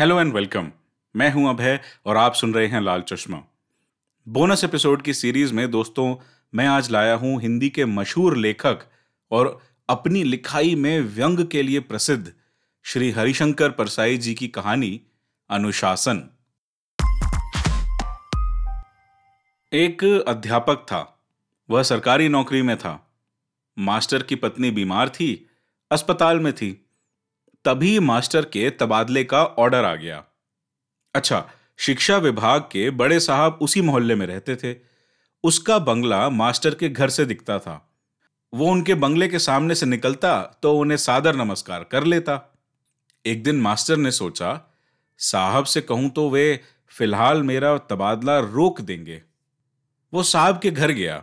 Hello and welcome मैं हूँ अभय और आप सुन रहे हैं लाल चश्मा। बोनस एपिसोड की सीरीज़ में दोस्तों, मैं आज लाया हूँ हिंदी के मशहूर लेखक और अपनी लिखाई में व्यंग के लिए प्रसिद्ध श्री हरिशंकर परसाई जी की कहानी, अनुशासन। एक अध्यापक था। वह सरकारी नौकरी में था। मास्टर की पत्नी बीमार थी, अस्पताल में थी। तभी मास्टर के तबादले का ऑर्डर आ गया। अच्छा शिक्षा विभाग के बड़े साहब उसी मोहल्ले में रहते थे। उसका बंगला मास्टर के घर से दिखता था। वो उनके बंगले के सामने से निकलता तो उन्हें सादर नमस्कार कर लेता। एक दिन मास्टर ने सोचा, साहब से कहूँ तो वे फ़िलहाल मेरा तबादला रोक देंगे। वो साहब के घर गया।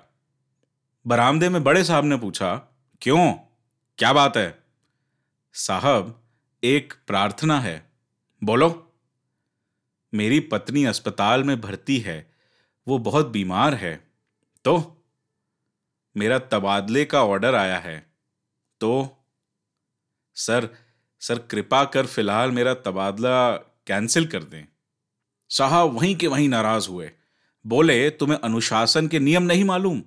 बरामदे में बड़े साहब ने पूछा, क्यों? क्या बात है? साहब एक प्रार्थना है। बोलो, मेरी पत्नी अस्पताल में भर्ती है, वो बहुत बीमार है। तो मेरा तबादले का ऑर्डर आया है। तो सर सर, कृपा कर फ़िलहाल मेरा तबादला कैंसिल कर दें। साहब वहीं के वहीं नाराज़ हुए। बोले, तुम्हें अनुशासन के नियम नहीं मालूम।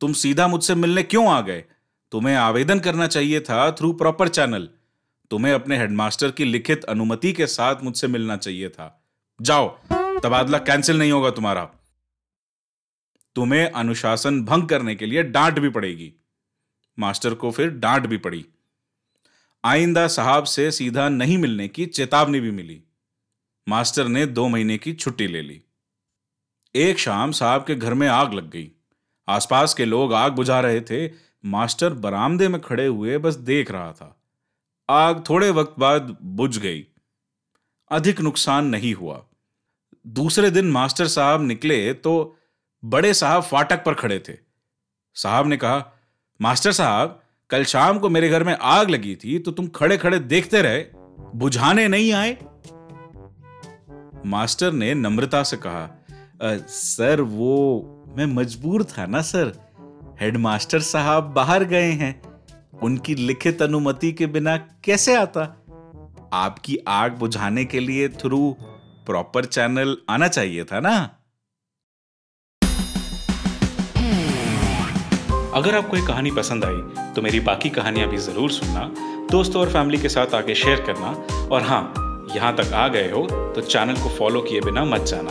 तुम सीधा मुझसे मिलने क्यों आ गए? तुम्हें आवेदन करना चाहिए था थ्रू प्रॉपर चैनल तुम्हें अपने हेडमास्टर की लिखित अनुमति के साथ मुझसे मिलना चाहिए था। जाओ, तबादला कैंसिल नहीं होगा तुम्हारा। तुम्हें अनुशासन भंग करने के लिए डांट भी पड़ेगी। मास्टर को फिर डांट भी पड़ी। आइंदा साहब से सीधा नहीं मिलने की चेतावनी भी मिली। मास्टर ने दो महीने की छुट्टी ले ली। एक शाम साहब के घर में आग लग गई। आसपास के लोग आग बुझा रहे थे। मास्टर बरामदे में खड़े हुए बस देख रहा था। आग थोड़े वक्त बाद बुझ गई। अधिक नुकसान नहीं हुआ। दूसरे दिन मास्टर साहब निकले तो बड़े साहब फाटक पर खड़े थे। साहब ने कहा, मास्टर साहब, कल शाम को मेरे घर में आग लगी थी तो तुम खड़े खड़े देखते रहे, बुझाने नहीं आए? मास्टर ने नम्रता से कहा सर, वो मैं मजबूर था ना, सर। हेडमास्टर साहब बाहर गए हैं। उनकी लिखित अनुमति के बिना कैसे आता? आपकी आग बुझाने के लिए थ्रू प्रॉपर चैनल आना चाहिए था ना? अगर आपको ये कहानी पसंद आई तो मेरी बाकी कहानियाँ भी ज़रूर सुनना, दोस्तों और फैमिली के साथ आगे शेयर करना, और हाँ यहाँ तक आ गए हो तो चैनल को फॉलो किए बिना मत जाना।